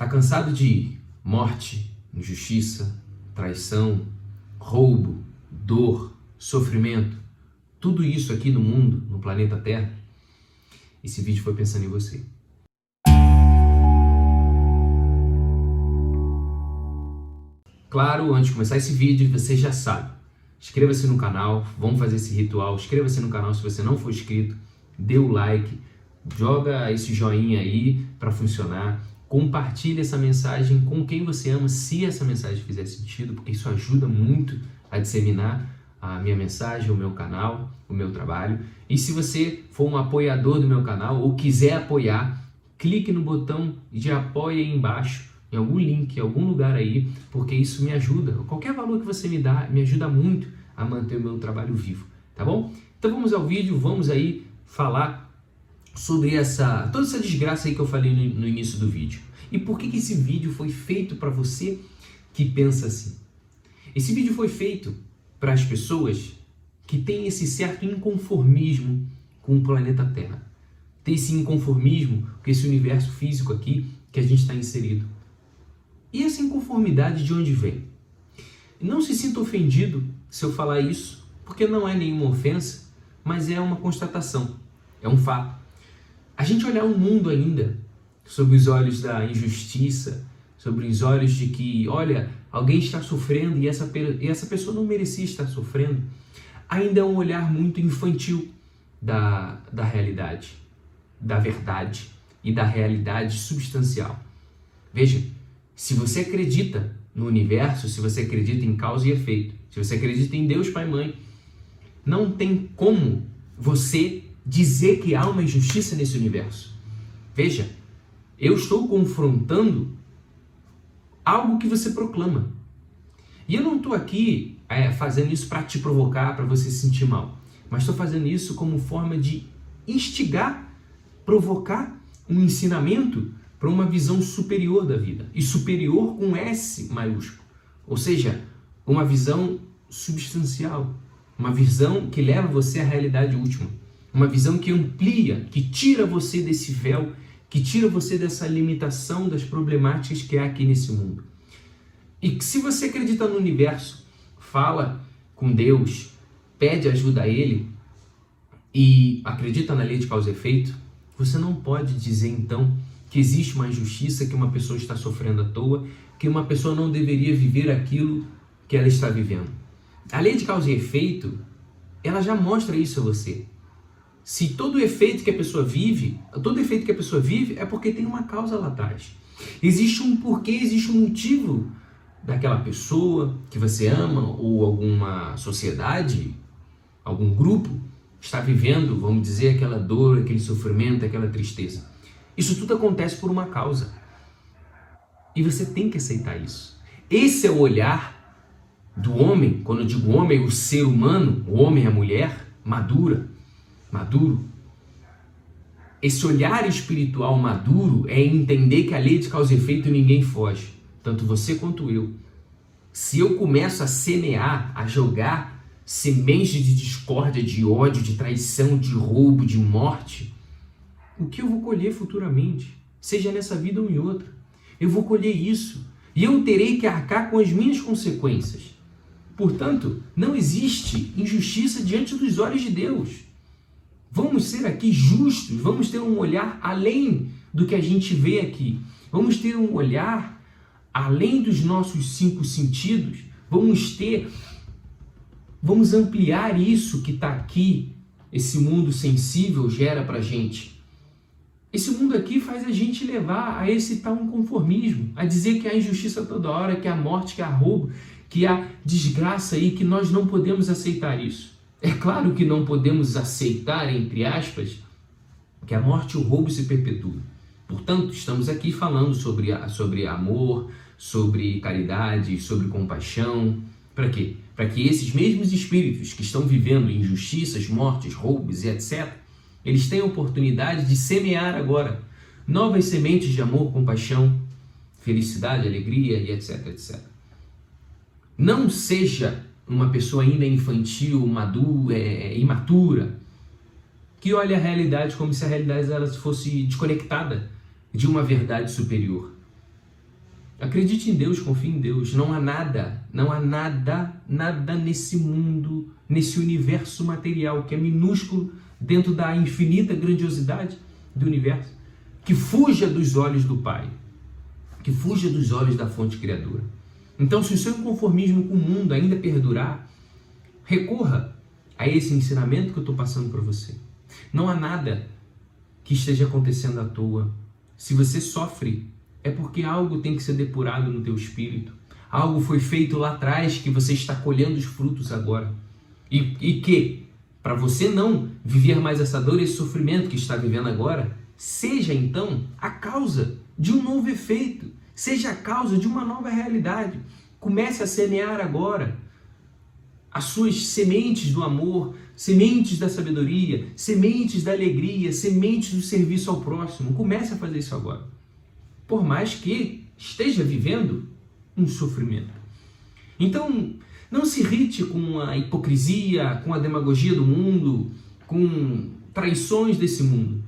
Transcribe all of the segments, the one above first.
Tá cansado de morte, injustiça, traição, roubo, dor, sofrimento, tudo isso aqui no mundo, no planeta Terra? Esse vídeo foi pensando em você. Claro, antes de começar esse vídeo, você já sabe. Inscreva-se no canal, vamos fazer esse ritual. Inscreva-se no canal se você não for inscrito, dê o like, joga esse joinha aí para funcionar. Compartilhe essa mensagem com quem você ama, se essa mensagem fizer sentido, porque isso ajuda muito a disseminar a minha mensagem, o meu canal, o meu trabalho. E se você for um apoiador do meu canal ou quiser apoiar, clique no botão de apoio aí embaixo, em algum link, em algum lugar aí, porque isso me ajuda. Qualquer valor que você me dá me ajuda muito a manter o meu trabalho vivo, tá bom? Então vamos ao vídeo, vamos aí falar sobre essa toda essa desgraça aí que eu falei no, no início do vídeo. E por que, que esse vídeo foi feito para você que pensa assim? Esse vídeo foi feito para as pessoas que têm esse certo inconformismo com o planeta Terra. Tem esse inconformismo com esse universo físico aqui que a gente está inserido. E essa inconformidade de onde vem? Não se sinta ofendido se eu falar isso, porque não é nenhuma ofensa, mas é uma constatação, é um fato. A gente olhar o mundo ainda sob os olhos da injustiça, sobre os olhos de que, olha, alguém está sofrendo e essa, e essa pessoa não merecia estar sofrendo, ainda é um olhar muito infantil da, da realidade, da verdade e da realidade substancial. Veja, se você acredita no universo, se você acredita em causa e efeito, se você acredita em Deus Pai e Mãe, não tem como você dizer que há uma injustiça nesse universo. Veja, eu estou confrontando algo que você proclama. E eu não estou aqui é, fazendo isso para te provocar, para você se sentir mal, mas estou fazendo isso como forma de instigar, provocar um ensinamento para uma visão superior da vida. E superior com S maiúsculo. Ou seja, uma visão substancial, uma visão que leva você à realidade última. Uma visão que amplia, que tira você desse véu, que tira você dessa limitação das problemáticas que há aqui nesse mundo. E que se você acredita no universo, fala com Deus, pede ajuda a Ele e acredita na lei de causa e efeito, você não pode dizer então que existe uma injustiça, que uma pessoa está sofrendo à toa, que uma pessoa não deveria viver aquilo que ela está vivendo. A lei de causa e efeito, ela já mostra isso a você. Se todo efeito que a pessoa vive, todo efeito que a pessoa vive é porque tem uma causa lá atrás. Existe um porquê, existe um motivo daquela pessoa que você ama ou alguma sociedade, algum grupo está vivendo, vamos dizer, aquela dor, aquele sofrimento, aquela tristeza. Isso tudo acontece por uma causa. E você tem que aceitar isso. Esse é o olhar do homem, quando eu digo homem, o ser humano, o homem e a mulher, madura, maduro. Esse olhar espiritual maduro é entender que a lei de causa e efeito ninguém foge, tanto você quanto eu. Se eu começo a semear, a jogar sementes de discórdia, de ódio, de traição, de roubo, de morte, o que eu vou colher futuramente, seja nessa vida ou em outra? Eu vou colher isso e eu terei que arcar com as minhas consequências. Portanto, não existe injustiça diante dos olhos de Deus. Vamos ser aqui justos, vamos ter um olhar além do que a gente vê aqui. Vamos ter um olhar além dos nossos cinco sentidos. Vamos ter, vamos ampliar isso que está aqui, esse mundo sensível gera para gente. Esse mundo aqui faz a gente levar a esse tal conformismo, a dizer que há injustiça toda hora, que há morte, que há roubo, que há desgraça aí, que nós não podemos aceitar isso. É claro que não podemos aceitar, entre aspas, que a morte e o roubo se perpetuem. Portanto, estamos aqui falando sobre, sobre amor, sobre caridade, sobre compaixão. Para quê? Para que esses mesmos espíritos que estão vivendo injustiças, mortes, roubos e etc., eles tenham oportunidade de semear agora novas sementes de amor, compaixão, felicidade, alegria e etc, etc. Não seja uma pessoa ainda infantil, madura, é, imatura, que olha a realidade como se a realidade ela fosse desconectada de uma verdade superior. Acredite em Deus, confie em Deus. Não há nada, não há nada, nada nesse mundo, nesse universo material que é minúsculo dentro da infinita grandiosidade do universo, que fuja dos olhos do Pai, que fuja dos olhos da fonte criadora. Então, se o seu inconformismo com o mundo ainda perdurar, recorra a esse ensinamento que eu estou passando para você. Não há nada que esteja acontecendo à toa. Se você sofre é porque algo tem que ser depurado no teu espírito. Algo foi feito lá atrás que você está colhendo os frutos agora. E, e que, para você não viver mais essa dor e esse sofrimento que está vivendo agora, seja então a causa de um novo efeito, seja a causa de uma nova realidade. Comece a semear agora as suas sementes do amor, sementes da sabedoria, sementes da alegria, sementes do serviço ao próximo. Comece a fazer isso agora por mais que esteja vivendo um sofrimento. Então, não se irrite com a hipocrisia, com a demagogia do mundo, com traições desse mundo.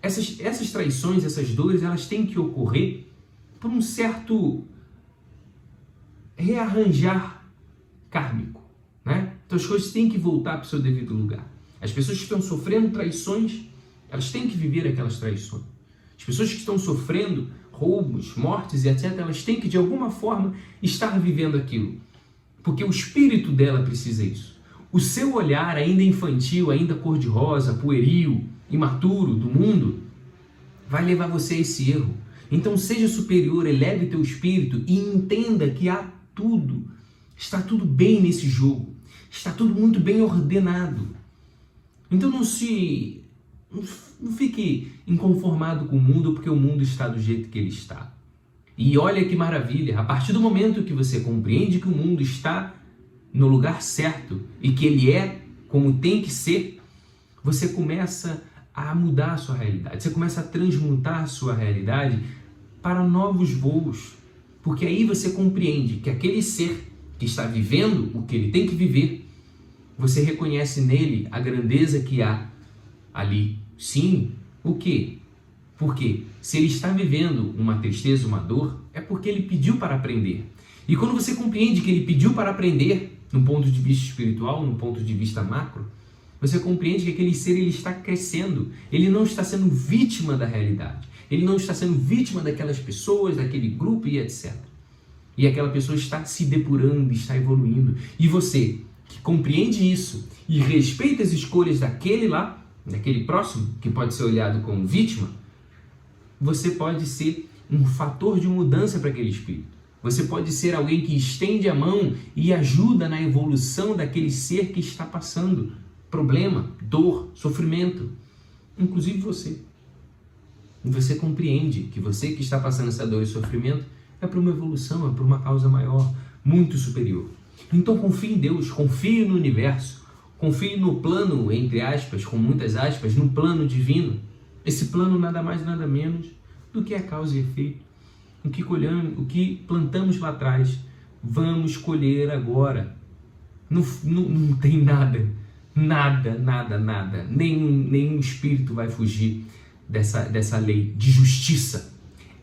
Essas, essas traições, essas dores, elas têm que ocorrer por um certo rearranjar kármico. Né? Então as coisas têm que voltar para o seu devido lugar. As pessoas que estão sofrendo traições, elas têm que viver aquelas traições. As pessoas que estão sofrendo roubos, mortes e etc., elas têm que de alguma forma estar vivendo aquilo. Porque o espírito dela precisa isso. O seu olhar ainda infantil, ainda cor-de-rosa, pueril, imaturo do mundo, vai levar você a esse erro. Então seja superior, eleve teu espírito e entenda que há tudo. Está tudo bem nesse jogo. Está tudo muito bem ordenado. Então não se não fique inconformado com o mundo porque o mundo está do jeito que ele está. E olha que maravilha, a partir do momento que você compreende que o mundo está no lugar certo e que ele é como tem que ser, você começa a mudar a sua realidade, você começa a transmutar a sua realidade para novos voos. Porque aí você compreende que aquele ser que está vivendo o que ele tem que viver, você reconhece nele a grandeza que há ali. Sim, o quê? Porque se ele está vivendo uma tristeza, uma dor, é porque ele pediu para aprender. E quando você compreende que ele pediu para aprender, no ponto de vista espiritual, no ponto de vista macro, você compreende que aquele ser ele está crescendo, ele não está sendo vítima da realidade, ele não está sendo vítima daquelas pessoas, daquele grupo e etc. E aquela pessoa está se depurando, está evoluindo. E você, que compreende isso e respeita as escolhas daquele lá, daquele próximo, que pode ser olhado como vítima, você pode ser um fator de mudança para aquele espírito. Você pode ser alguém que estende a mão e ajuda na evolução daquele ser que está passando problema, dor, sofrimento. Inclusive você. E você compreende que você que está passando essa dor e sofrimento é para uma evolução, é para uma causa maior, muito superior. Então confie em Deus, confie no universo, Confie no plano, entre aspas, com muitas aspas, no plano divino. Esse plano nada mais nada menos do que a causa e efeito. O que colhamos, o que plantamos lá atrás, vamos colher agora. Não, não, não tem nada, nada, nada, nada. Nenhum, nenhum espírito vai fugir dessa, dessa lei de justiça.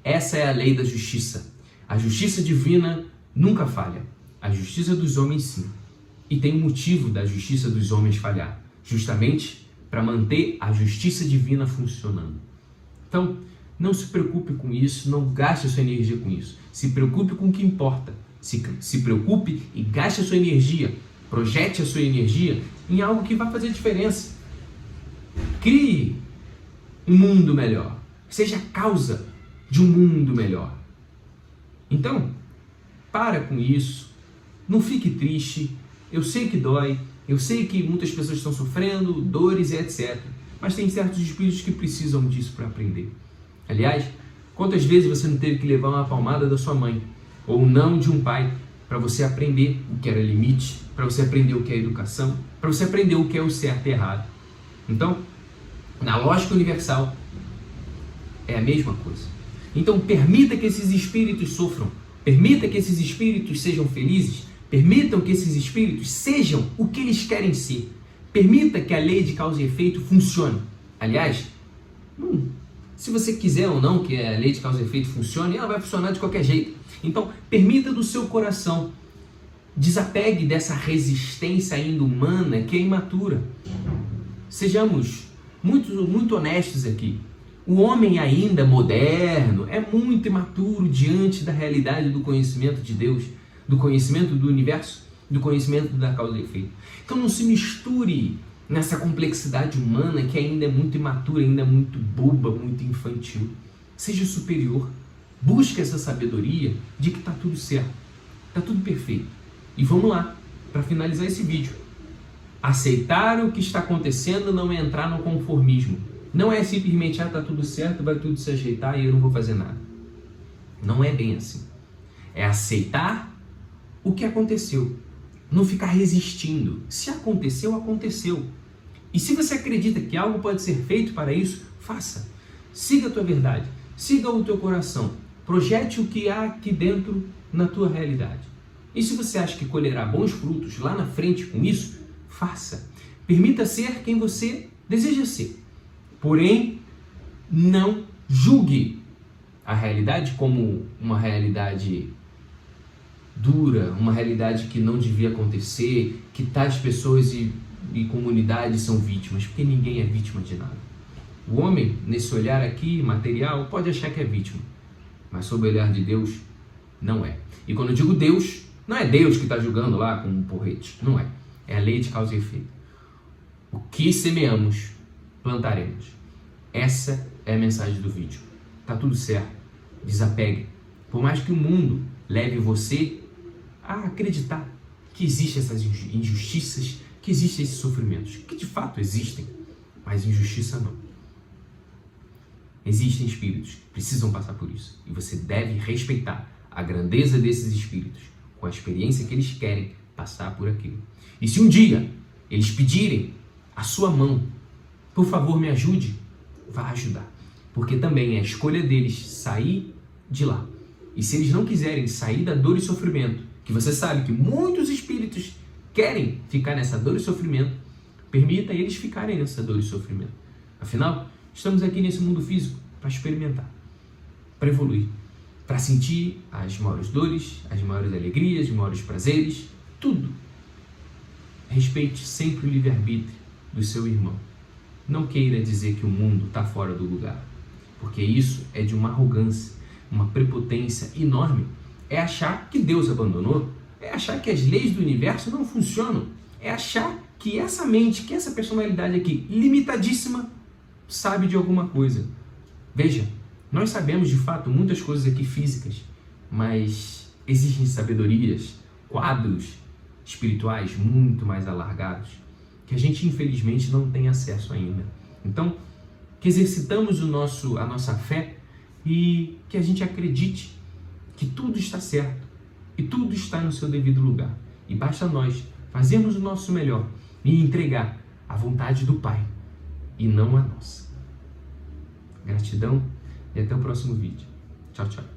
Essa é a lei da justiça. A justiça divina nunca falha. A justiça dos homens, sim. E tem um motivo da justiça dos homens falhar, justamente para manter a justiça divina funcionando. Então, não se preocupe com isso, não gaste sua energia com isso. Se preocupe com o que importa. Se, se preocupe e gaste sua energia, projete a sua energia em algo que vai fazer diferença. Crie um mundo melhor. Seja a causa de um mundo melhor. Então, para com isso. Não fique triste. Eu sei que dói, eu sei que muitas pessoas estão sofrendo, dores e etc. Mas tem certos espíritos que precisam disso para aprender. Aliás, quantas vezes você não teve que levar uma palmada da sua mãe ou não de um pai para você aprender o que era limite, para você aprender o que é educação, para você aprender o que é o certo e errado. Então, na lógica universal, é a mesma coisa. Então, permita que esses espíritos sofram, permita que esses espíritos sejam felizes, Permitam que esses espíritos sejam o que eles querem ser. Permita que a lei de causa e efeito funcione. Aliás, não, Se você quiser ou não que a lei de causa e efeito funcione, ela vai funcionar de qualquer jeito. Então, permita do seu coração. Desapegue dessa resistência ainda humana que é imatura. Sejamos muito, muito honestos aqui. O homem ainda moderno é muito imaturo diante da realidade do conhecimento de Deus, do conhecimento do universo, do conhecimento da causa e efeito. Então não se misture nessa complexidade humana que ainda é muito imatura, ainda é muito boba, muito infantil. Seja superior. Busque essa sabedoria de que está tudo certo, está tudo perfeito. E vamos lá, para finalizar esse vídeo. Aceitar o que está acontecendo não é entrar no conformismo. Não é simplesmente, ah, tá tudo certo, vai tudo se ajeitar e eu não vou fazer nada. Não é bem assim. É aceitar o que aconteceu. Não ficar resistindo. Se aconteceu, aconteceu. E se você acredita que algo pode ser feito para isso, faça. Siga a tua verdade. Siga o teu coração. Projete o que há aqui dentro na tua realidade. E se você acha que colherá bons frutos lá na frente com isso, faça. Permita ser quem você deseja ser. Porém, não julgue a realidade como uma realidade dura, uma realidade que não devia acontecer, que tais pessoas e, e comunidades são vítimas, porque ninguém é vítima de nada. O homem, nesse olhar aqui material, pode achar que é vítima, mas sob o olhar de Deus, não é. E quando eu digo Deus, não é Deus que está julgando lá com um porrete, não é. É a lei de causa e efeito. O que semeamos, plantaremos. Essa é a mensagem do vídeo. Tá tudo certo. Desapegue. Por mais que o mundo leve você a acreditar que existem essas injustiças, que existem esses sofrimentos, que de fato existem, mas injustiça não. Existem espíritos que precisam passar por isso e você deve respeitar a grandeza desses espíritos com a experiência que eles querem passar por aquilo. E se um dia eles pedirem a sua mão, por favor, me ajude, vá ajudar, porque também é a escolha deles sair de lá. E se eles não quiserem sair da dor e sofrimento que você sabe que muitos espíritos querem ficar nessa dor e sofrimento, permita eles ficarem nessa dor e sofrimento. Afinal, estamos aqui nesse mundo físico para experimentar, para evoluir, para sentir as maiores dores, as maiores alegrias, os maiores prazeres, tudo. Respeite sempre o livre-arbítrio do seu irmão. Não queira dizer que o mundo está fora do lugar, porque isso é de uma arrogância, uma prepotência enorme é achar que Deus abandonou, é achar que as leis do universo não funcionam, é achar que essa mente, que essa personalidade aqui, limitadíssima, sabe de alguma coisa. Veja, nós sabemos de fato muitas coisas aqui físicas, mas existem sabedorias, quadros espirituais muito mais alargados que a gente infelizmente não tem acesso ainda. Então, que exercitamos o nosso, a nossa fé e que a gente acredite que tudo está certo e tudo está no seu devido lugar. E basta nós fazermos o nosso melhor e entregar a vontade do Pai e não a nossa. Gratidão e até o próximo vídeo. Tchau, tchau.